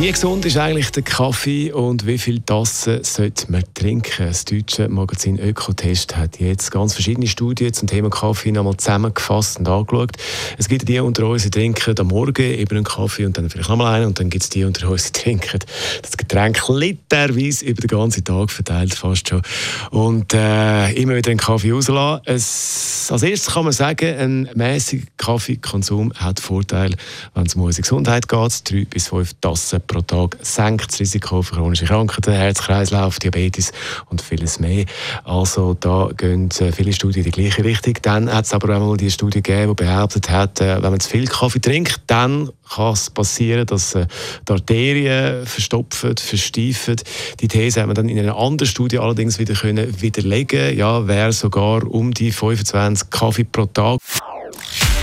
wie gesund ist eigentlich der Kaffee und wie viel Tassen sollte man trinken? Das deutsche Magazin Ökotest hat jetzt ganz verschiedene Studien zum Thema Kaffee nochmal zusammengefasst und angeschaut. Es gibt die unter uns, die trinken am Morgen eben einen Kaffee und dann vielleicht nochmal einen und dann gibt es die unter uns, die trinken das Getränk literweise über den ganzen Tag verteilt fast schon und äh, immer wieder einen Kaffee rauslassen. Es, als erstes kann man sagen, ein mäßiger Kaffeekonsum hat Vorteile, wenn es um unsere Gesundheit geht. Drei bis fünf Tassen pro Tag senkt das Risiko für chronische Krankheiten, Herz-Kreislauf, Diabetes und vieles mehr. Also da gehen äh, viele Studien in die gleiche Richtung. Dann hat es aber auch mal die Studie gegeben, die behauptet hat, äh, wenn man zu viel Kaffee trinkt, dann kann es passieren, dass äh, die Arterien verstopfen, versteifen. Die These haben wir dann in einer anderen Studie allerdings wieder können widerlegen. Ja, wäre sogar um die 25 Kaffee pro Tag.